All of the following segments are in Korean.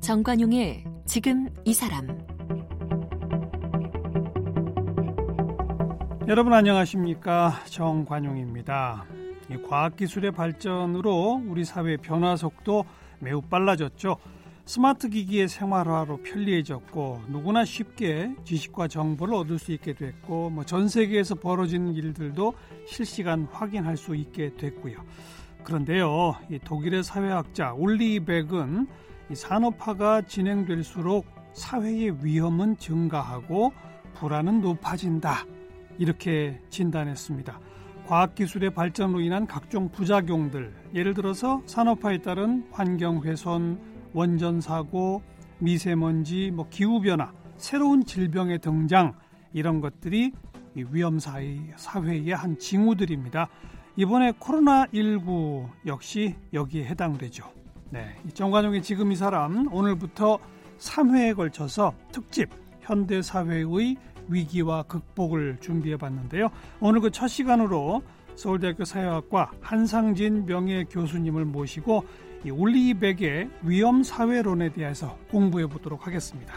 정관용의 지금 이 사람 여러분 안녕하십니까 정관용입니다. 과학기술의 발전으로 우리 사회 변화 속도 매우 빨라졌죠. 스마트 기기의 생활화로 편리해졌고 누구나 쉽게 지식과 정보를 얻을 수 있게 됐고 뭐 전 세계에서 벌어지는 일들도 실시간 확인할 수 있게 됐고요. 그런데요, 독일의 사회학자 올리 백은 이 산업화가 진행될수록 사회의 위험은 증가하고 불안은 높아진다. 이렇게 진단했습니다. 과학기술의 발전으로 인한 각종 부작용들, 예를 들어서 산업화에 따른 환경훼손, 원전 사고, 미세먼지, 뭐 기후 변화, 새로운 질병의 등장, 이런 것들이 위험 사회의 한 징후들입니다. 이번에 코로나 19 역시 여기에 해당되죠. 네, 정관용의 지금 이 사람 오늘부터 3회에 걸쳐서 특집 현대 사회의 위기와 극복을 준비해 봤는데요. 오늘 그 첫 시간으로 서울대학교 사회학과 한상진 명예 교수님을 모시고 이 올리백의 위험 사회론에 대해서 공부해 보도록 하겠습니다.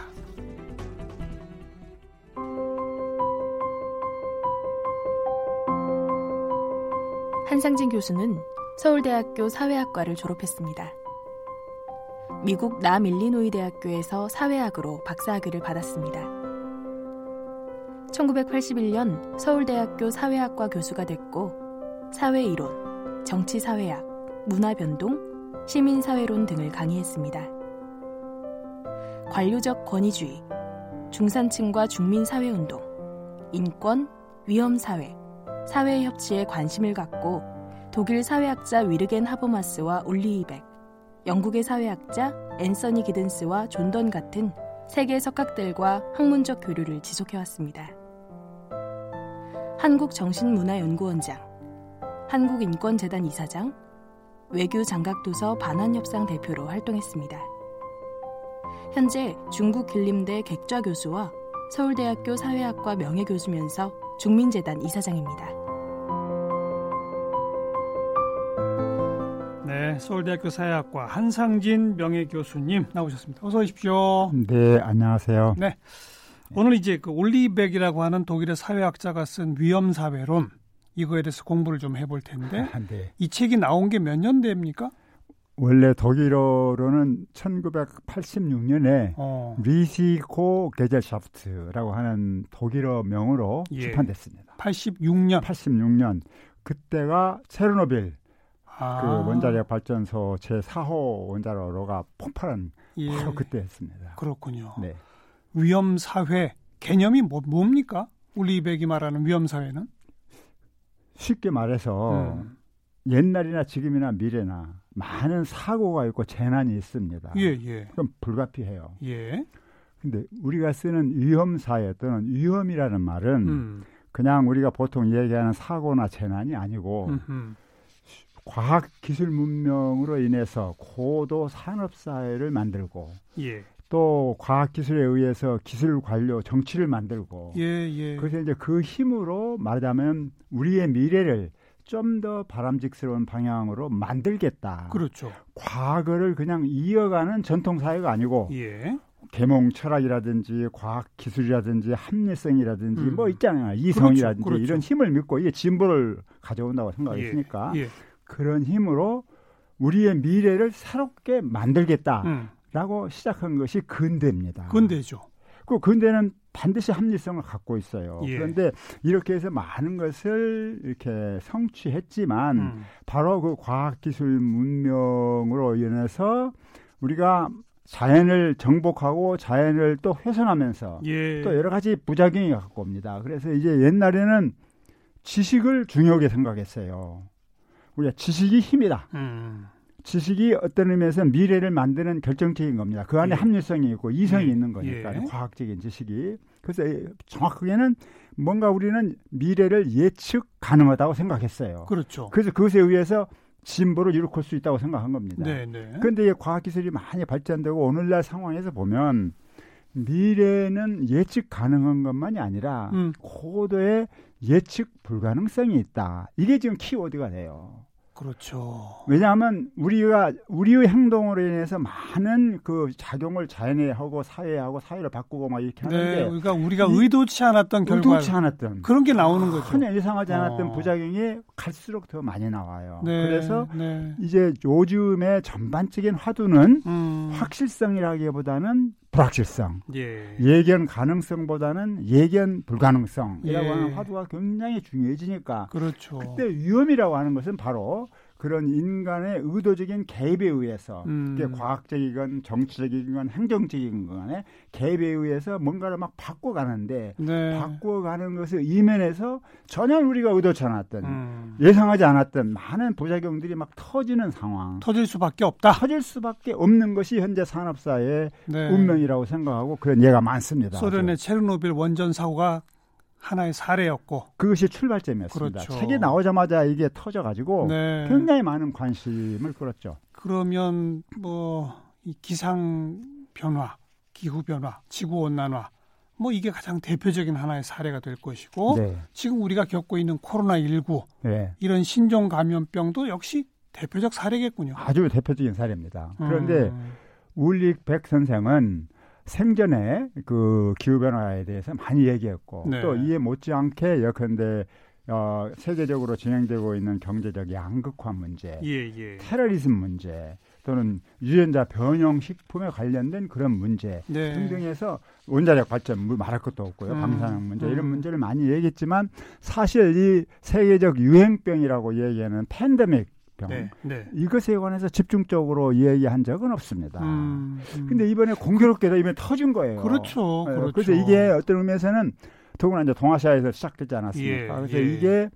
한상진 교수는 서울대학교 사회학과를 졸업했습니다. 미국 남일리노이 대학교에서 사회학으로 박사학위를 받았습니다. 1981년 서울대학교 사회학과 교수가 됐고 사회이론, 정치사회학, 문화변동, 시민사회론 등을 강의했습니다. 관료적 권위주의, 중산층과 중민사회운동, 인권, 위험사회, 사회협치에 관심을 갖고 독일 사회학자 위르겐 하버마스와 올리 이백, 영국의 사회학자 앤서니 기든스와 존던 같은 세계 석학들과 학문적 교류를 지속해왔습니다. 한국정신문화연구원장, 한국인권재단 이사장, 외교 장각도서 반환협상 대표로 활동했습니다. 현재 중국 길림대 객좌 교수와 서울대학교 사회학과 명예교수면서 중민재단 이사장입니다. 네, 서울대학교 사회학과 한상진 명예교수님 나오셨습니다. 어서 오십시오. 네, 안녕하세요. 네. 오늘 이제 그 올리백이라고 하는 독일의 사회학자가 쓴 위험 사회론 이거에 대해서 공부를 좀 해볼 텐데 네. 이 책이 나온 게 몇년 됩니까? 원래 독일어로는 1986년에 어. 리시코 게젤샤프트라고 하는 독일어 명으로 예. 출판됐습니다. 86년. 86년. 그때가 체르노빌 아. 그 원자력 발전소 제 4호 원자로가 폭발한 예. 바로 그때 했습니다. 그렇군요. 네. 위험 사회 개념이 뭐, 뭡니까? 울리백이 말하는 위험 사회는 쉽게 말해서 음. 옛날이나 지금이나 미래나 많은 사고가 있고 재난이 있습니다. 예, 예. 그럼 불가피해요. 예. 근데 우리가 쓰는 위험 사회 또는 위험이라는 말은 음. 그냥 우리가 보통 얘기하는 사고나 재난이 아니고 음흠. 과학 기술 문명으로 인해서 고도 산업 사회를 만들고 예. 또 과학 기술에 의해서 기술 관료 정치를 만들고 예, 예. 그래서 이제 그 힘으로 말하자면 우리의 미래를 좀 더 바람직스러운 방향으로 만들겠다. 그렇죠. 과거를 그냥 이어가는 전통 사회가 아니고 예. 계몽 철학이라든지 과학 기술이라든지 합리성이라든지 음. 뭐 있잖아요. 이성이라든지 그렇죠, 그렇죠. 이런 힘을 믿고 이게 진보를 가져온다고 생각했으니까 예. 예. 그런 힘으로 우리의 미래를 새롭게 만들겠다 라고 음. 시작한 것이 근대입니다. 근대죠. 그 근대는 반드시 합리성을 갖고 있어요. 예. 그런데 이렇게 해서 많은 것을 이렇게 성취했지만 음. 바로 그 과학기술 문명으로 인해서 우리가 자연을 정복하고 자연을 또 훼손하면서 예. 또 여러 가지 부작용이 갖고 옵니다. 그래서 이제 옛날에는 지식을 중요하게 생각했어요. 우리가 지식이 힘이다. 음. 지식이 어떤 의미에서 미래를 만드는 결정적인 겁니다. 그 안에 예. 합리성이 있고 이성이 예. 있는 거니까 예. 과학적인 지식이. 그래서 정확하게는 뭔가 우리는 미래를 예측 가능하다고 생각했어요. 그렇죠. 그래서 그것에 의해서 진보를 일으킬 수 있다고 생각한 겁니다. 네, 네. 그런데 네. 과학 기술이 많이 발전되고 오늘날 상황에서 보면 미래는 예측 가능한 것만이 아니라 음. 고도의 예측 불가능성이 있다. 이게 지금 키워드가 돼요. 그렇죠. 왜냐하면 우리가 우리의 행동으로 인해서 많은 그 작용을 자연에 하고 사회에 하고 사회를 바꾸고 막 이렇게 하는데 네, 그러니까 우리가 의도치 않았던 결과 의도치 않았던 그런 게 나오는 거죠. 전혀 예상하지 않았던 어. 부작용이 갈수록 더 많이 나와요. 네, 그래서 네. 이제 요즘의 전반적인 화두는 음. 확실성이라기보다는 불확실성, 예. 예견 가능성보다는 예견 불가능성이라고 예. 하는 화두가 굉장히 중요해지니까 그렇죠. 그때 위험이라고 하는 것은 바로 그런 인간의 의도적인 개입에 의해서 음. 그게 과학적이건 정치적이건 행정적인 간에 개입에 의해서 뭔가를 막 바꿔가는데 네. 바꿔가는 것을 이면에서 전혀 우리가 의도치 않았던 음. 예상하지 않았던 많은 부작용들이 막 터지는 상황 터질 수밖에 없다 터질 수밖에 없는 것이 현재 산업사의 네. 운명이라고 생각하고 그런 예가 많습니다 소련의 체르노빌 원전 사고가 하나의 사례였고 그것이 출발점이었습니다. 그렇죠. 책이 나오자마자 이게 터져가지고 네. 굉장히 많은 관심을 끌었죠. 그러면 뭐 이 기상 변화, 기후 변화, 지구 온난화 뭐 이게 가장 대표적인 하나의 사례가 될 것이고 네. 지금 우리가 겪고 있는 코로나 19 네. 이런 신종 감염병도 역시 대표적 사례겠군요. 아주 대표적인 사례입니다. 그런데 음. 울릭 백 선생은 생전에 그 기후 변화에 대해서 많이 얘기했고 네. 또 이에 못지않게 예컨대 어, 세계적으로 진행되고 있는 경제적 양극화 문제, 예, 예. 테러리즘 문제, 또는 유전자 변형 식품에 관련된 그런 문제 네. 등등해서 원자력 발전 뭐 말할 것도 없고요. 음. 방사능 문제 음. 이런 문제를 많이 얘기했지만 사실 이 세계적 유행병이라고 얘기하는 팬데믹 병. 네, 네. 이것에 관해서 집중적으로 얘기한 적은 없습니다. 음, 음. 근데 이번에 공교롭게도 이번에 터진 거예요. 그렇죠. 네, 그렇죠. 그래서 이게 어떤 의미에서는 더구나 이제 동아시아에서 시작되지 않았습니까? 예, 그래서 예. 이게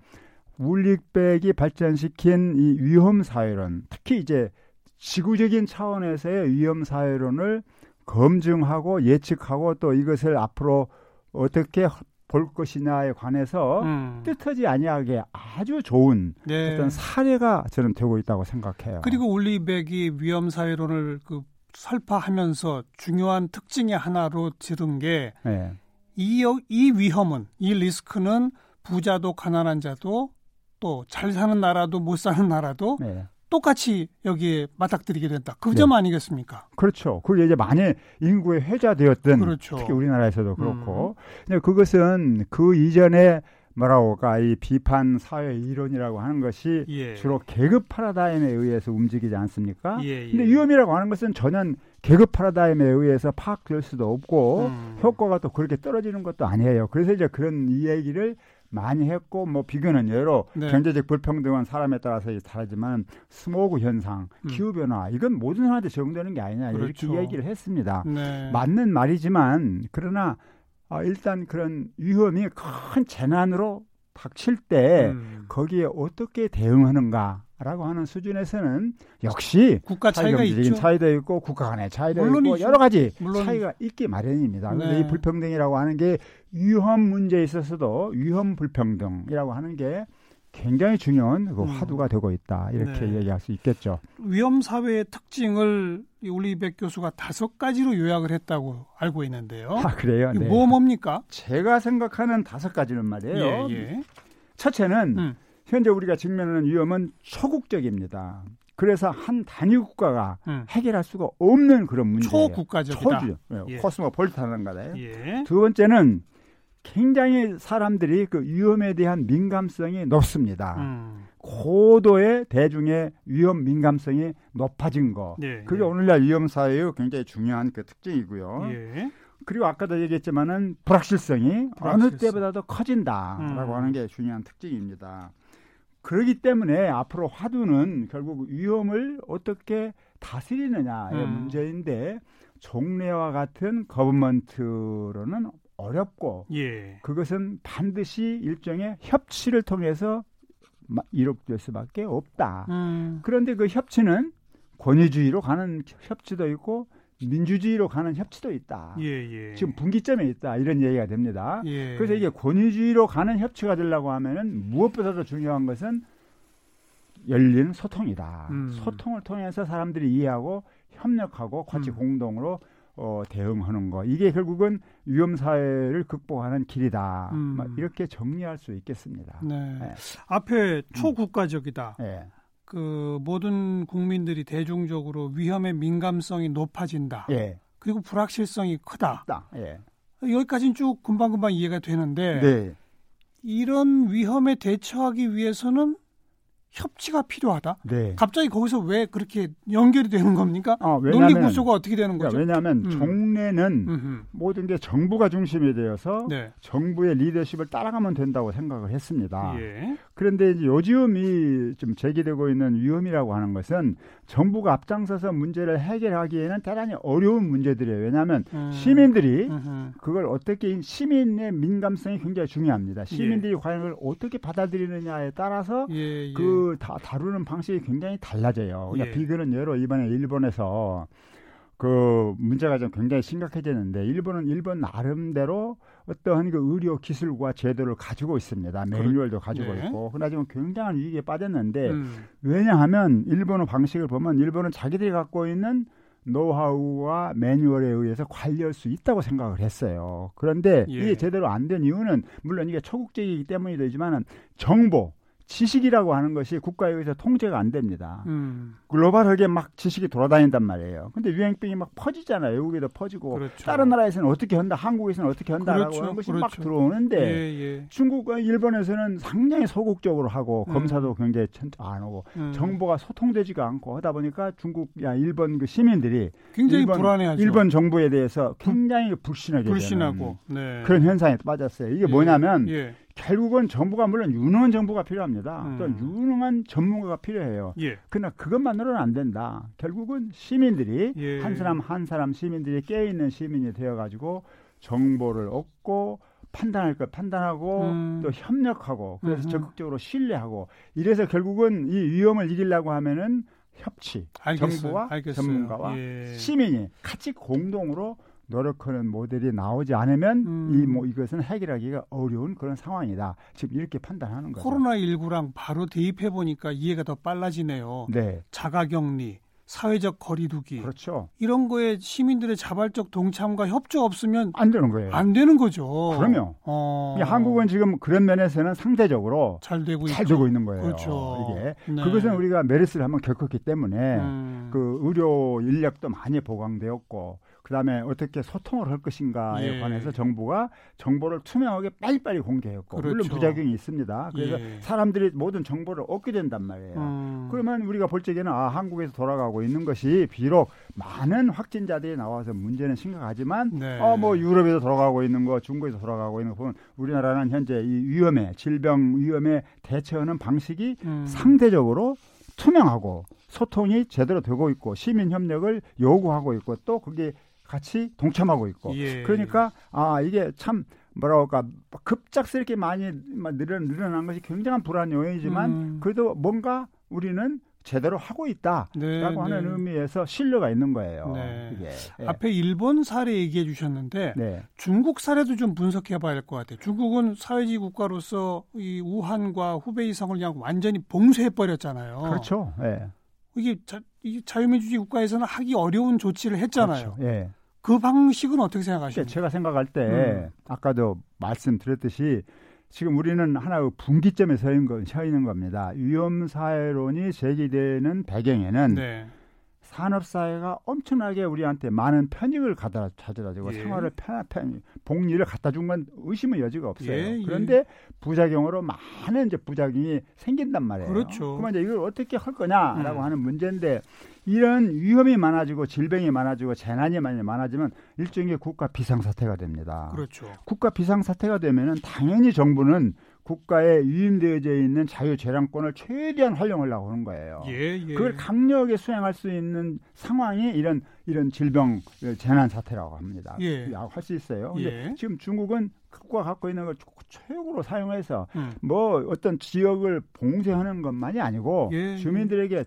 울릭백이 발전시킨 이 위험 사회론, 특히 이제 지구적인 차원에서의 위험 사회론을 검증하고 예측하고 또 이것을 앞으로 어떻게 볼 것이냐에 관해서 음. 뜻하지 아니하게 아주 좋은 네. 어떤 사례가 저는 되고 있다고 생각해요. 그리고 올리백이 위험 사회론을 그 설파하면서 중요한 특징의 하나로 들은 게 네. 이, 이 위험은 이 리스크는 부자도 가난한 자도 또 잘 사는 나라도 못 사는 나라도 네. 똑같이 여기에 맞닥뜨리게 된다. 그점 아니겠습니까? 그렇죠. 그게 이제 만일 인구의 회자되었던 그렇죠. 특히 우리나라에서도 그렇고 음. 그것은 그 이전에 뭐라고 할까 이 비판 사회 이론이라고 하는 것이 예. 주로 계급 파라다임에 의해서 움직이지 않습니까? 예, 예. 근데 위험이라고 하는 것은 전혀 계급 파라다임에 의해서 파악될 수도 없고 음. 효과가 또 그렇게 떨어지는 것도 아니에요. 그래서 이제 그런 이야기를 많이 했고 뭐 비교는 여러 네. 경제적 불평등은 사람에 따라서 다르지만 스모그 현상, 음. 기후 변화 이건 모든 사람한테 적용되는 게 아니냐 그렇죠. 이렇게 얘기를 했습니다. 네. 맞는 말이지만 그러나 어, 일단 그런 위험이 큰 재난으로 닥칠 때 음. 거기에 어떻게 대응하는가 라고 하는 수준에서는 역시 국가 차이가 있죠. 차이도 있고 국가 간의 차이도 있고 여러 가지 물론. 차이가 있기 마련입니다. 그런데 네. 이 불평등이라고 하는 게 위험 문제에 있어서도 위험 불평등이라고 하는 게 굉장히 중요한 그 음. 화두가 되고 있다 이렇게 네. 얘기할 수 있겠죠. 위험 사회의 특징을 우리 백 교수가 다섯 가지로 요약을 했다고 알고 있는데요. 아 그래요? 네. 뭐 뭡니까? 제가 생각하는 다섯 가지는 말이에요. 예, 예. 첫째는 음. 현재 우리가 직면하는 위험은 초국적입니다. 그래서 한 단위 국가가 음. 해결할 수가 없는 그런 문제예요. 초국가적이다. 초주. 예. 코스모폴리탄한 거다. 예. 두 번째는 굉장히 사람들이 그 위험에 대한 민감성이 높습니다. 음. 고도의 대중의 위험 민감성이 높아진 거. 네, 그게 네. 오늘날 위험 사회의 굉장히 중요한 그 특징이고요. 예. 그리고 아까도 얘기했지만은 불확실성이 불확실성. 어느 때보다도 커진다라고 음. 하는 게 중요한 특징입니다. 그렇기 때문에 앞으로 화두는 결국 위험을 어떻게 다스리느냐의 음. 문제인데 종래와 같은 거버먼트로는 어렵고 예. 그것은 반드시 일종의 협치를 통해서 이룩될 수밖에 없다. 음. 그런데 그 협치는 권위주의로 가는 협치도 있고 민주주의로 가는 협치도 있다. 예, 예. 지금 분기점에 있다. 이런 얘기가 됩니다. 예. 그래서 이게 권위주의로 가는 협치가 되려고 하면은 무엇보다도 중요한 것은 열린 소통이다. 음. 소통을 통해서 사람들이 이해하고 협력하고 같이 음. 공동으로 어, 대응하는 거 이게 결국은 위험 사회를 극복하는 길이다. 음. 이렇게 정리할 수 있겠습니다. 네. 네. 앞에 초국가적이다. 네. 그 모든 국민들이 대중적으로 위험의 민감성이 높아진다. 예. 그리고 불확실성이 크다. 예. 여기까지는 쭉 금방금방 이해가 되는데 네. 이런 위험에 대처하기 위해서는 협치가 필요하다. 네. 갑자기 거기서 왜 그렇게 연결이 되는 겁니까? 아, 논리 구조가 어떻게 되는 거죠? 왜냐하면 음. 종래는 음흠. 모든 게 정부가 중심이 되어서 네. 정부의 리더십을 따라가면 된다고 생각을 했습니다. 예. 그런데 이제 요즘 이 좀 제기되고 있는 위험이라고 하는 것은 정부가 앞장서서 문제를 해결하기에는 대단히 어려운 문제들이에요. 왜냐하면 음. 시민들이. 그걸 어떻게 시민의 민감성이 굉장히 중요합니다. 시민들이 예. 과연 그걸 어떻게 받아들이느냐에 따라서 예, 예. 그 다, 다루는 방식이 굉장히 달라져요. 그러니까 예. 비교는 예로 이번에 일본에서 그 문제가 좀 굉장히 심각해졌는데 일본은 일본 나름대로 어떠한 그 의료 기술과 제도를 가지고 있습니다. 매뉴얼도 가지고 네. 있고. 그러나 지금 굉장한 위기에 빠졌는데 음. 왜냐하면 일본의 방식을 보면 일본은 자기들이 갖고 있는 노하우와 매뉴얼에 의해서 관리할 수 있다고 생각을 했어요. 그런데 예. 이게 제대로 안 된 이유는 물론 이게 초국적이기 때문이 되지만은 정보 지식이라고 하는 것이 국가에 의해서 통제가 안 됩니다. 음. 글로벌하게 막 지식이 돌아다닌단 말이에요. 근데 유행병이 막 퍼지잖아요. 외국에도 퍼지고 그렇죠. 다른 나라에서는 어떻게 한다, 한국에서는 어떻게 한다라고 그렇죠. 하는 것이 그렇죠. 막 들어오는데 예, 예. 중국과 일본에서는 상당히 소극적으로 하고 음. 검사도 굉장히 안 하고 음. 정보가 소통되지가 않고 하다 보니까 중국, 야 일본 그 시민들이 굉장히 일본, 불안해하죠. 일본 정부에 대해서 굉장히 불신하게 불신하고 네. 그런 현상에 빠졌어요. 이게 예. 뭐냐면 예. 결국은 정부가 물론 유능한 정부가 필요합니다. 음. 또 유능한 전문가가 필요해요. 예. 그러나 그것만으로는 안 된다. 결국은 시민들이 예. 한 사람 한 사람 시민들이 깨 있는 시민이 되어 가지고 정보를 얻고 판단할 것 판단하고 음. 또 협력하고 그래서 음 적극적으로 신뢰하고 이래서 결국은 이 위험을 이기려고 하면은 협치 알겠어요. 정부와 알겠어요. 전문가와 예. 시민이 같이 공동으로 노력하는 모델이 나오지 않으면 음. 이뭐 이것은 해결하기가 어려운 그런 상황이다. 지금 이렇게 판단하는 거죠. 코로나 19랑 바로 대입해 보니까 이해가 더 빨라지네요. 네. 자가격리, 사회적 거리두기. 그렇죠. 이런 거에 시민들의 자발적 동참과 협조 없으면 안 되는 거예요. 안 되는 거죠. 그럼요. 어... 한국은 지금 그런 면에서는 상대적으로 잘 되고 잘 있죠. 되고 있는 거예요. 그렇죠. 이게 네. 그것은 우리가 메르스를 한번 겪었기 때문에 음... 그 의료 인력도 많이 보강되었고 그다음에 어떻게 소통을 할 것인가에 예. 관해서 정부가 정보를 투명하게 빨리빨리 공개했고 그렇죠. 물론 부작용이 있습니다. 그래서 예. 사람들이 모든 정보를 얻게 된단 말이에요. 음. 그러면 우리가 볼 적에는 아 한국에서 돌아가고 있는 것이 비록 많은 확진자들이 나와서 문제는 심각하지만 네. 어뭐 유럽에서 돌아가고 있는 거 중국에서 돌아가고 있는 거 보면 우리나라는 현재 이 위험에 질병 위험에 대처하는 방식이 음. 상대적으로 투명하고 소통이 제대로 되고 있고 시민 협력을 요구하고 있고 또 그게 같이 동참하고 있고 예. 그러니까 아 이게 참 뭐라고 할까 급작스럽게 많이 늘어, 늘어난 것이 굉장한 불안 요인이지만 음. 그래도 뭔가 우리는 제대로 하고 있다라고 네, 하는 네. 의미에서 신뢰가 있는 거예요. 네. 예. 앞에 일본 사례 얘기해 주셨는데 네. 중국 사례도 좀 분석해 봐야 할 것 같아요. 중국은 사회주의 국가로서 이 우한과 후베이성을 그냥 완전히 봉쇄해 버렸잖아요. 그렇죠. 예. 이게 자, 이 자유민주주의 국가에서는 하기 어려운 조치를 했잖아요. 그렇죠. 예. 그 방식은 어떻게 생각하십니까? 제가 생각할 때 음. 아까도 말씀드렸듯이 지금 우리는 하나의 분기점에 서 있는, 거, 서 있는 겁니다. 위험 사회론이 제기되는 배경에는 네. 산업 사회가 엄청나게 우리한테 많은 편익을 가다 찾아다주고 예. 생활을 편, 편 복리를 갖다 준 건 의심의 여지가 없어요. 예, 예. 그런데 부작용으로 많은 이제 부작용이 생긴단 말이에요. 그렇죠. 그러면 이제 이걸 어떻게 할 거냐라고 음. 하는 문제인데 이런 위험이 많아지고 질병이 많아지고 재난이 많이 많아지면 일종의 국가 비상사태가 됩니다. 그렇죠. 국가 비상사태가 되면은 당연히 정부는 국가에 위임되어져 있는 자유재량권을 최대한 활용하려고 하는 거예요. 예, 예. 그걸 강력하게 수행할 수 있는 상황이 이런 이런 질병 재난 사태라고 합니다. 예. 할수 있어요. 근데 예. 지금 중국은 국가 갖고 있는 걸 최고로 사용해서 음. 뭐 어떤 지역을 봉쇄하는 것만이 아니고 예, 예. 주민들에게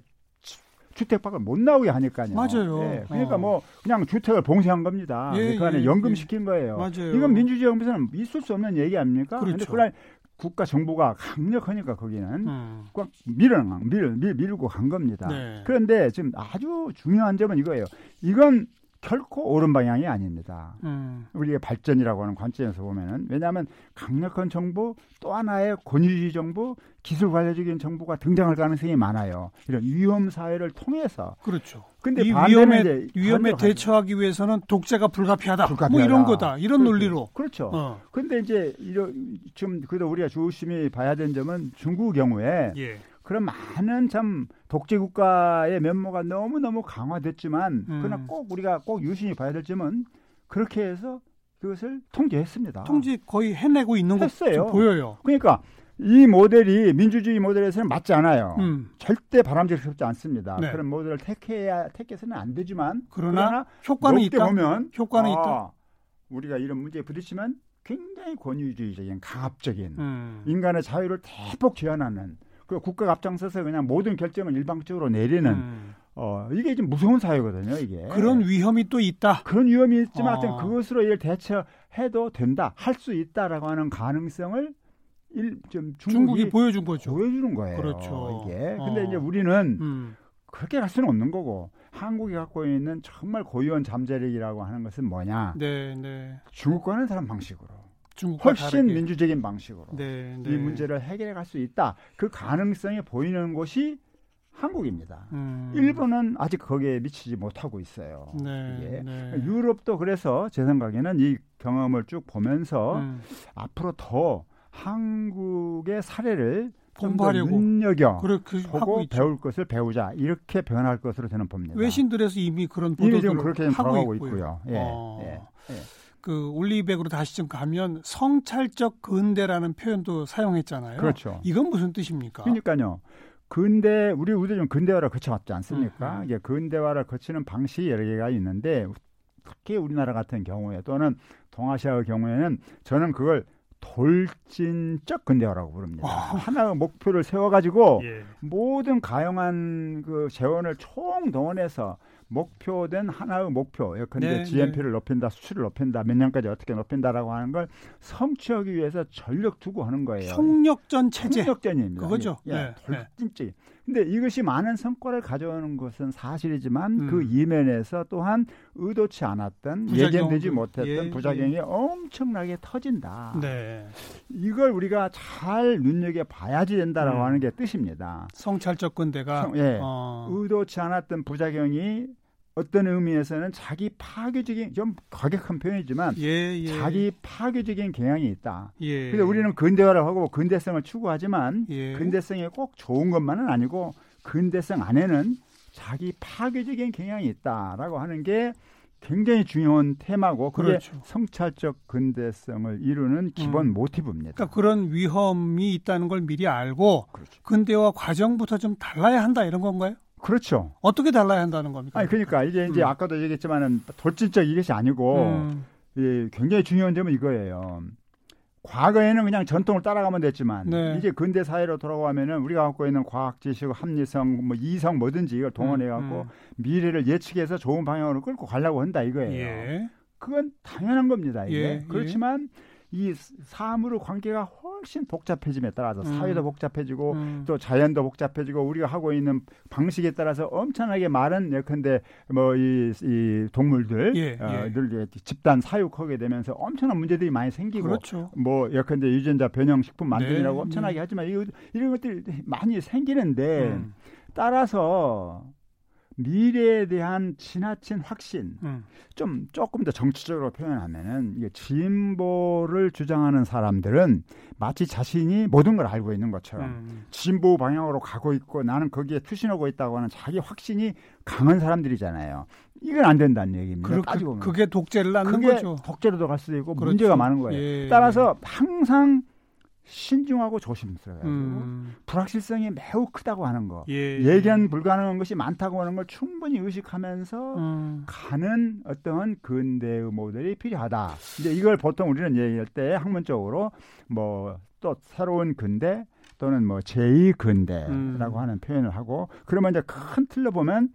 주택밖을 못 나오게 하니까요. 맞아요. 예, 그러니까 어. 뭐 그냥 주택을 봉쇄한 겁니다. 예, 그 안에 예, 연금 시킨 거예요. 맞아요. 이건 민주주의 정부에서는 있을 수 없는 얘기 아닙니까? 그렇죠. 그런데 국가 정부가 강력하니까 거기는 음. 꽉 밀어 밀, 밀, 밀고 간 겁니다. 네. 그런데 지금 아주 중요한 점은 이거예요. 이건 결코 옳은 방향이 아닙니다. 음. 우리의 발전이라고 하는 관점에서 보면은 왜냐하면 강력한 정부 또 하나의 권위주의 정부, 기술 관료적인 정부가 등장할 가능성이 많아요. 이런 위험 사회를 통해서 그렇죠. 근데 이 위험에 위험에 대처하기 위해서는 독재가 불가피하다. 불가피하다. 뭐 이런 거다. 이런 그렇죠. 논리로. 그렇죠. 어. 근데 이제 이런 지금 그래도 우리가 조심히 봐야 되는 점은 중국 경우에 예. 그런 많은 참 독재 국가의 면모가 너무 너무 강화됐지만 음. 그러나 꼭 우리가 꼭 유심히 봐야 될 점은 그렇게 해서 그것을 통제했습니다. 통제 거의 해내고 있는 거 보여요. 그러니까 이 모델이 민주주의 모델에서는 맞지 않아요. 음. 절대 바람직스럽지 않습니다. 네. 그런 모델을 택해야 택해서는 안 되지만 그러나, 그러나 효과는 있다. 보면 효과는 아, 있다. 우리가 이런 문제에 부딪히면 굉장히 권위주의적인 강압적인 음. 인간의 자유를 대폭 제한하는 그 국가가 앞장서서 그냥 모든 결정을 일방적으로 내리는 음. 어 이게 좀 무서운 사회거든요. 이게 그런 위험이 또 있다. 그런 위험이 있지만 어. 그것으로 이를 대처해도 된다, 할 수 있다라고 하는 가능성을 일, 좀 중국이, 중국이, 보여준 거죠. 보여주는 거예요. 그렇죠. 이게 근데 어. 이제 우리는 음. 그렇게 갈 수는 없는 거고 한국이 갖고 있는 정말 고유한 잠재력이라고 하는 것은 뭐냐? 네, 네. 중국과는 다른 방식으로. 훨씬 다르게. 민주적인 방식으로 네, 네. 이 문제를 해결해 갈수 있다. 그 가능성이 보이는 곳이 한국입니다. 음. 일본은 아직 거기에 미치지 못하고 있어요. 네, 네. 유럽도 그래서 제 생각에는 이 경험을 쭉 보면서 음. 앞으로 더 한국의 사례를 공부하려고 눈여겨 그래, 그, 보고 배울 것을 배우자 이렇게 변할 것으로 저는 봅니다. 외신들에서 이미 그런 보도를 그렇게 하고 있고요. 예, 어. 예, 예. 그 올리백으로 다시 좀 가면 성찰적 근대라는 표현도 사용했잖아요. 그렇죠. 이건 무슨 뜻입니까? 그러니까요. 근대 우리 우리 좀 근대화를 거쳐왔지 않습니까? 음, 음. 이게 근대화를 거치는 방식이 여러 개가 있는데 특히 우리나라 같은 경우에 또는 동아시아의 경우에는 저는 그걸 돌진적 근대화라고 부릅니다. 와. 하나의 목표를 세워가지고 예. 모든 가용한 그 재원을 총 동원해서 목표된 하나의 목표, 예컨대 네, GNP를 네. 높인다, 수출을 높인다, 몇 년까지 어떻게 높인다라고 하는 걸 성취하기 위해서 전력 두고 하는 거예요. 총력전 체제. 총력전입니다. 그거죠. 예, 네, 돌진적. 네. 근데 이것이 많은 성과를 가져오는 것은 사실이지만 음. 그 이면에서 또한 의도치 않았던 부작용, 예견되지 못했던 예, 부작용이 예. 엄청나게 터진다. 네. 이걸 우리가 잘 눈여겨 봐야지 된다라고 음. 하는 게 뜻입니다. 성찰적 군대가 성, 예. 어. 의도치 않았던 부작용이 어떤 의미에서는 자기 파괴적인 좀 과격한 표현이지만 예, 예. 자기 파괴적인 경향이 있다. 예. 그래서 우리는 근대화를 하고 근대성을 추구하지만 예. 근대성이 꼭 좋은 것만은 아니고 근대성 안에는 자기 파괴적인 경향이 있다라고 하는 게 굉장히 중요한 테마고 그게 그렇죠. 성찰적 근대성을 이루는 기본 음. 모티브입니다. 그러니까 그런 위험이 있다는 걸 미리 알고 그렇죠. 근대화 과정부터 좀 달라야 한다 이런 건가요? 그렇죠. 어떻게 달라야 한다는 겁니까? 아니 그러니까 이게 이제 음. 아까도 얘기했지만은 돌진적 이것이 아니고 음. 예, 굉장히 중요한 점은 이거예요. 과거에는 그냥 전통을 따라가면 됐지만 네. 이제 근대 사회로 돌아가면은 우리가 갖고 있는 과학 지식, 합리성, 뭐 이성 뭐든지 이걸 동원해 갖고 음, 음. 미래를 예측해서 좋은 방향으로 끌고 가려고 한다 이거예요. 예. 그건 당연한 겁니다. 이게. 예, 예. 그렇지만 이 사물의 관계가 훨씬 복잡해짐에 따라서 음. 사회도 복잡해지고 음. 또 자연도 복잡해지고 우리가 하고 있는 방식에 따라서 엄청나게 많은 예컨대 뭐이 이 동물들 예, 어, 늘 집단 사육하게 되면서 엄청난 문제들이 많이 생기고 그렇죠. 뭐 예컨대 유전자 변형 식품 만들이라고 네, 엄청나게 네. 하지만 이런 것들이 많이 생기는데 음. 따라서 미래에 대한 지나친 확신, 음. 좀 조금 더 정치적으로 표현하면은 이게 진보를 주장하는 사람들은 마치 자신이 모든 걸 알고 있는 것처럼 음. 진보 방향으로 가고 있고 나는 거기에 투신하고 있다고 하는 자기 확신이 강한 사람들이잖아요. 이건 안 된다는 얘기입니다. 그, 따지고 보면. 그게 독재를 낳는 그게 거죠. 독재로도 갈 수도 있고 그렇죠. 문제가 많은 거예요. 예, 따라서 항상 신중하고 조심스러워요. 음. 불확실성이 매우 크다고 하는 거, 예. 예견 불가능한 것이 많다고 하는 걸 충분히 의식하면서 음. 가는 어떤 근대의 모델이 필요하다. 이제 이걸 보통 우리는 얘기할 때 학문적으로 뭐 또 새로운 근대 또는 뭐 제2 근대라고 음. 하는 표현을 하고 그러면 이제 큰 틀로 보면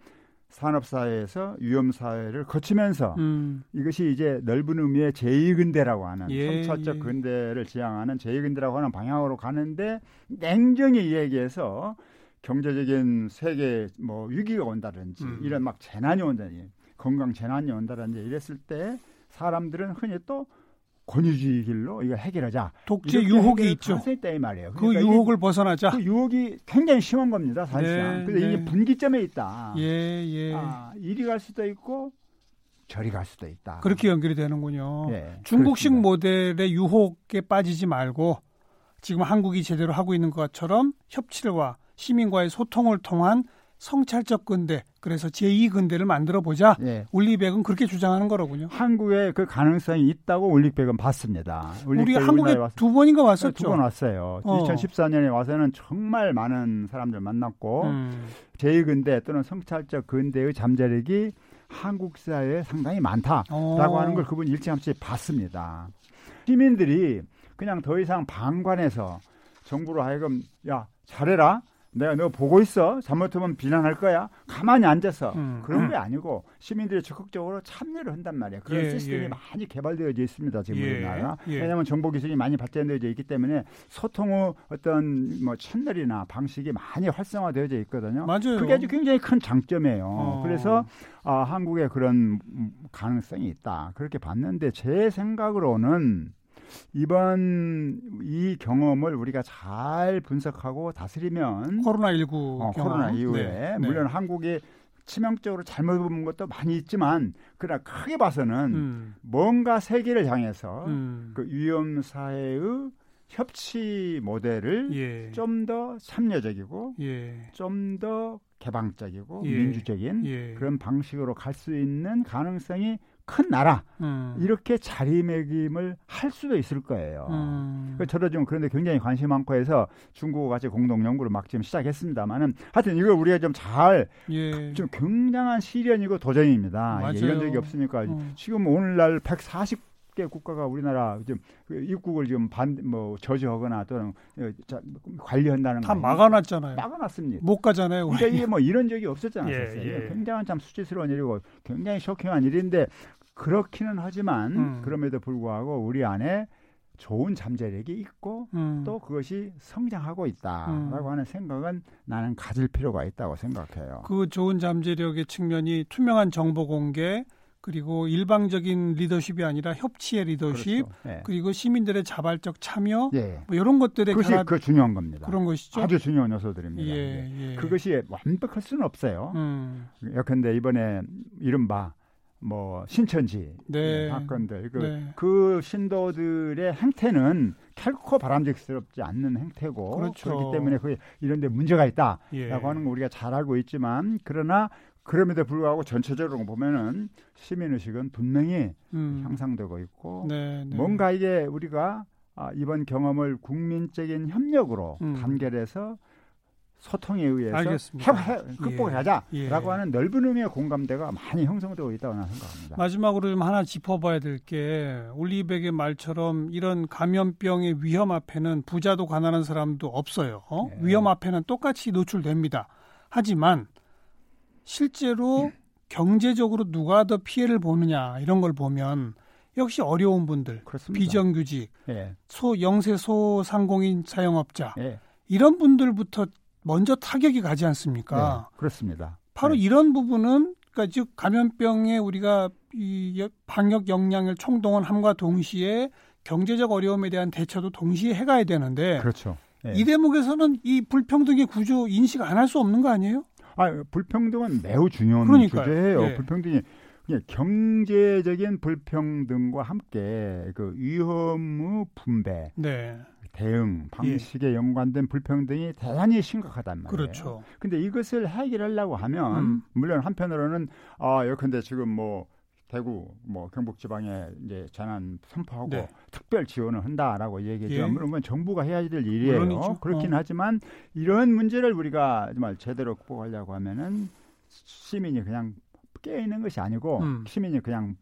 산업사회에서 위험사회를 거치면서 음. 이것이 이제 넓은 의미의 제2근대라고 하는 예, 성찰적 예. 근대를 지향하는 제2근대라고 하는 방향으로 가는데 냉정히 얘기해서 경제적인 세계 뭐 위기가 온다든지 음. 이런 막 재난이 온다든지 건강 재난이 온다든지 이랬을 때 사람들은 흔히 또 권위주의 길로 이거 해결하자. 독재 유혹이 있죠. 이 말이에요. 그 그러니까 유혹을 벗어나자. 그 유혹이 굉장히 심한 겁니다, 사실상. 네, 그래서 네. 이게 분기점에 있다. 예, 예. 아, 이리 갈 수도 있고 저리 갈 수도 있다. 그렇게 연결이 되는군요. 예, 중국식 그렇습니다. 모델의 유혹에 빠지지 말고 지금 한국이 제대로 하고 있는 것처럼 협치와 시민과의 소통을 통한 성찰적 근대 그래서 제2근대를 만들어 보자. 예. 올리백은 그렇게 주장하는 거로군요. 한국에 그 가능성이 있다고 올리백은 봤습니다. 우리 한국에 두 번인가 왔었죠. 두 번 왔어요. 어. 2014년에 와서는 정말 많은 사람들 만났고 음. 제2근대 또는 성찰적 근대의 잠재력이 한국 사회에 상당히 많다라고 어. 하는 걸 그분 일찌감치 봤습니다. 시민들이 그냥 더 이상 방관해서 정부로 하여금 야 잘해라 내가 너 보고 있어. 잘못하면 비난할 거야. 가만히 앉아서 음, 그런 음. 게 아니고 시민들이 적극적으로 참여를 한단 말이야. 그런 예, 시스템이 예. 많이 개발되어져 있습니다. 지금 예, 우리나라. 예. 왜냐하면 정보 기술이 많이 발전되어져 있기 때문에 소통의 어떤 뭐 채널이나 방식이 많이 활성화되어져 있거든요. 맞아요. 그게 아주 굉장히 큰 장점이에요. 어. 그래서 아, 한국에 그런 가능성이 있다. 그렇게 봤는데 제 생각으로는 이번 이 경험을 우리가 잘 분석하고 다스리면 코로나 19 어, 코로나 이후에 네, 네. 물론 네. 한국이 치명적으로 잘못 본 것도 많이 있지만 그러나 크게 봐서는 음. 뭔가 세계를 향해서 음. 그 위험 사회의 협치 모델을 예. 좀더 참여적이고 예. 좀더 개방적이고 예. 민주적인 예. 그런 방식으로 갈 수 있는 가능성이 큰 나라 음. 이렇게 자리매김을 할 수도 있을 거예요. 음. 그 저도 좀 그런데 굉장히 관심 많고 해서 중국과 같이 공동 연구를 막 지금 시작했습니다만은 하여튼 이걸 우리가 좀 잘좀 예. 굉장한 시련이고 도전입니다. 이런 적이 없으니까 음. 지금 오늘날 140개 국가가 우리나라 좀그 입국을 지금 반 뭐 저지하거나 또는 어, 관리한다는 다 막아놨잖아요. 막아놨습니다. 못 가잖아요. 그러니까 이게 뭐 이런 적이 없었잖아요. 예, 예. 굉장한 참 수치스러운 일이고 굉장히 쇼킹한 일인데 그렇기는 하지만 음. 그럼에도 불구하고 우리 안에 좋은 잠재력이 있고 음. 또 그것이 성장하고 있다라고 음. 하는 생각은 나는 가질 필요가 있다고 생각해요. 그 좋은 잠재력의 측면이 투명한 정보 공개 그리고 일방적인 리더십이 아니라 협치의 리더십 그렇죠. 네. 그리고 시민들의 자발적 참여 네. 뭐 이런 것들에 그것이 그 중요한 겁니다. 그런 것이죠. 아주 중요한 요소들입니다. 예, 예. 그것이 완벽할 수는 없어요. 음. 예컨대 이번에 이른바 뭐 신천지 네. 사건들 그, 네. 그 신도들의 행태는 결코 바람직스럽지 않는 행태고 그렇죠. 그렇기 때문에 그 이런데 문제가 있다라고 예. 하는 거 우리가 잘 알고 있지만 그러나 그럼에도 불구하고 전체적으로 보면은 시민 의식은 분명히 음. 향상되고 있고 네, 네. 뭔가 이게 우리가 아, 이번 경험을 국민적인 협력으로 음. 단결해서 소통에 의해서 해, 극복하자라고 예. 예. 하는 넓은 의미의 공감대가 많이 형성되고 있다고 나는 생각합니다. 마지막으로 좀 하나 짚어봐야 될 게 올리백의 말처럼 이런 감염병의 위험 앞에는 부자도 가난한 사람도 없어요. 어? 예. 위험 앞에는 똑같이 노출됩니다. 하지만 실제로 경제적으로 누가 더 피해를 보느냐 이런 걸 보면 역시 어려운 분들, 그렇습니다. 비정규직, 예. 소 영세 소상공인 사용업자 예. 이런 분들부터 먼저 타격이 가지 않습니까? 네, 그렇습니다. 바로 네. 이런 부분은 그러니까 즉 감염병에 우리가 이 방역 역량을 총동원함과 동시에 경제적 어려움에 대한 대처도 동시에 해가야 되는데 그렇죠. 네. 이 대목에서는 이 불평등의 구조 인식 안 할 수 없는 거 아니에요? 아 불평등은 매우 중요한 그러니까요. 주제예요. 예. 불평등이 경제적인 불평등과 함께 그 위험의 분배, 네. 대응 방식에 예. 연관된 불평등이 대단히 심각하단 말이에요. 그렇죠. 근데 이것을 해결하려고 하면 음. 물론 한편으로는 아 예컨대 지금 뭐 대구 뭐 경북 지방에 이제 재난 선포하고 네. 특별 지원을 한다라고 얘기했죠. 예. 물론 그건 정부가 해야 될 일이에요. 물론이죠. 그렇긴 어. 하지만 이런 문제를 우리가 정말 제대로 극복하려고 하면은 시민이 그냥 깨 있는 것이 아니고 음. 시민이 그냥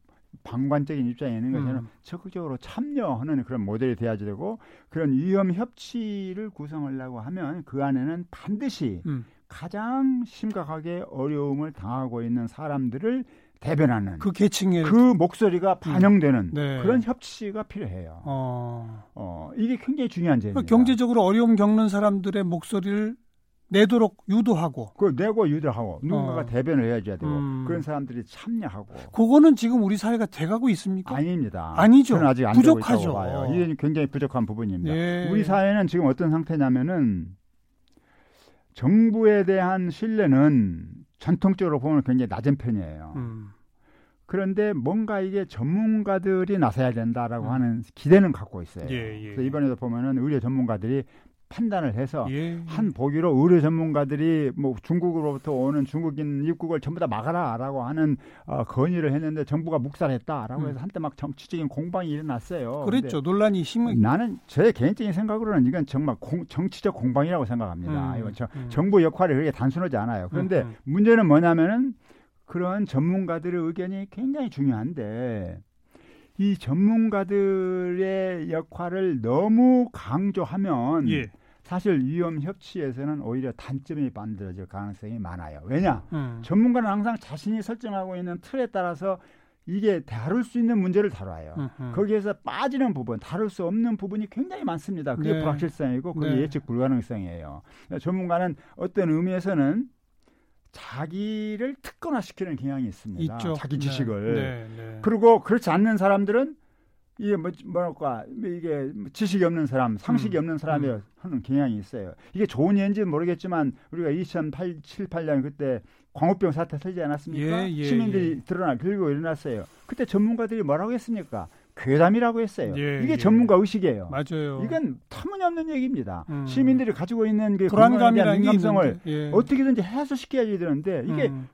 방관적인 입장에 있는 것에는 음. 적극적으로 참여하는 그런 모델이 돼야지 되고 그런 위험 협치를 구성하려고 하면 그 안에는 반드시 음. 가장 심각하게 어려움을 당하고 있는 사람들을 대변하는 그 계층의 그 목소리가 음. 반영되는 음. 네. 그런 협치가 필요해요. 어. 어 이게 굉장히 중요한 점입니다. 경제적으로 어려움 겪는 사람들의 목소리를 내도록 유도하고 그 내고 유도하고 누군가가 어. 대변을 해줘야 되고 음. 그런 사람들이 참여하고 그거는 지금 우리 사회가 돼가고 있습니까? 아닙니다. 아니죠. 저는 아직 안 부족하죠. 봐요. 이게 굉장히 부족한 부분입니다. 예. 우리 사회는 지금 어떤 상태냐면은 정부에 대한 신뢰는 전통적으로 보면 굉장히 낮은 편이에요. 음. 그런데 뭔가 이게 전문가들이 나서야 된다라고 음. 하는 기대는 갖고 있어요. 예, 예. 그래서 이번에도 보면은 의료 전문가들이 판단을 해서 예. 한 보기로 의료 전문가들이 뭐 중국으로부터 오는 중국인 입국을 전부 다 막아라라고 하는 어, 건의를 했는데 정부가 묵살했다라고 해서 음. 한때 막 정치적인 공방이 일어났어요. 그랬죠. 논란이 심한. 나는 제 개인적인 생각으로는 이건 정말 공, 정치적 공방이라고 생각합니다. 음. 이건 저, 음. 정부 역할이 그렇게 단순하지 않아요. 그런데 음, 음. 문제는 뭐냐면은 그런 전문가들의 의견이 굉장히 중요한데 이 전문가들의 역할을 너무 강조하면 예. 사실 위험 협치에서는 오히려 단점이 만들어질 가능성이 많아요. 왜냐? 음. 전문가는 항상 자신이 설정하고 있는 틀에 따라서 이게 다룰 수 있는 문제를 다뤄요. 음흠. 거기에서 빠지는 부분, 다룰 수 없는 부분이 굉장히 많습니다. 그게 네. 불확실성이고 그게 네. 예측 불가능성이에요. 전문가는 어떤 의미에서는 자기를 특권화시키는 경향이 있습니다. 있죠. 자기 네. 지식을. 네. 네, 그리고 그렇지 않는 사람들은 이게 뭐, 뭐랄까, 이게 지식이 없는 사람, 상식이 음. 없는 사람이 음. 하는 경향이 있어요. 이게 좋은 예인지는 모르겠지만, 우리가 2008, 7, 8년 그때 광우병 사태 터지지 않았습니까? 예, 예, 시민들이 예. 드러나, 들고 일어났어요. 그때 전문가들이 뭐라고 했습니까? 괴담이라고 했어요. 예, 이게 예. 전문가 의식이에요. 맞아요. 이건 터무니없는 얘기입니다. 음. 시민들이 가지고 있는 그 불안감이나 민감성을 예. 어떻게든지 해소시켜야 되는데 이게 음.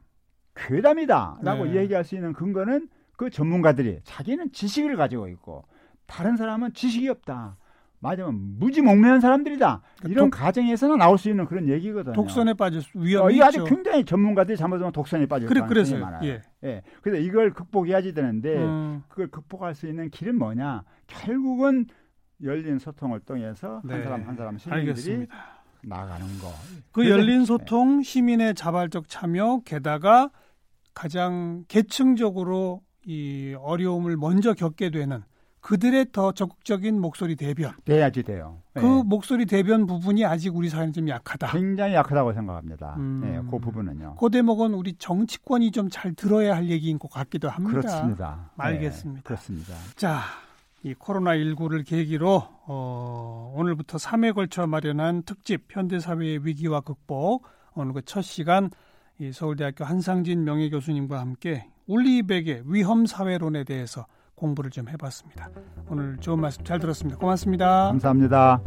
괴담이다라고 네. 얘기할 수 있는 근거는 그 전문가들이 자기는 지식을 가지고 있고 다른 사람은 지식이 없다. 맞으면 무지몽매한 사람들이다. 그러니까 이런 독, 가정에서는 나올 수 있는 그런 얘기거든요. 독선에 빠질 위험이 어, 이 아직 굉장히 전문가들이 잘못하면 독선에 빠질 그래, 가능성이 많아요. 예. 예. 그래서 이걸 극복해야지 되는데 음. 그걸 극복할 수 있는 길은 뭐냐? 결국은 열린 소통을 통해서 네. 한 사람 한 사람 시민들이 알겠습니다. 나가는 거. 그 열린 소통, 시민의 자발적 참여, 게다가 가장 계층적으로 이 어려움을 먼저 겪게 되는 그들의 더 적극적인 목소리 대변. 돼야지 돼요. 그 네. 목소리 대변 부분이 아직 우리 사회는 좀 약하다. 굉장히 약하다고 생각합니다. 음, 네, 그 부분은요. 그 대목은 우리 정치권이 좀 잘 들어야 할 얘기인 것 같기도 합니다. 그렇습니다. 알겠습니다. 네, 그렇습니다. 자, 이 코로나19를 계기로 어, 오늘부터 3회 걸쳐 마련한 특집 현대사회의 위기와 극복 오늘 그 첫 시간 이 서울대학교 한상진 명예교수님과 함께 올리백의 위험 사회론에 대해서 공부를 좀 해봤습니다. 오늘 좋은 말씀 잘 들었습니다. 고맙습니다. 감사합니다.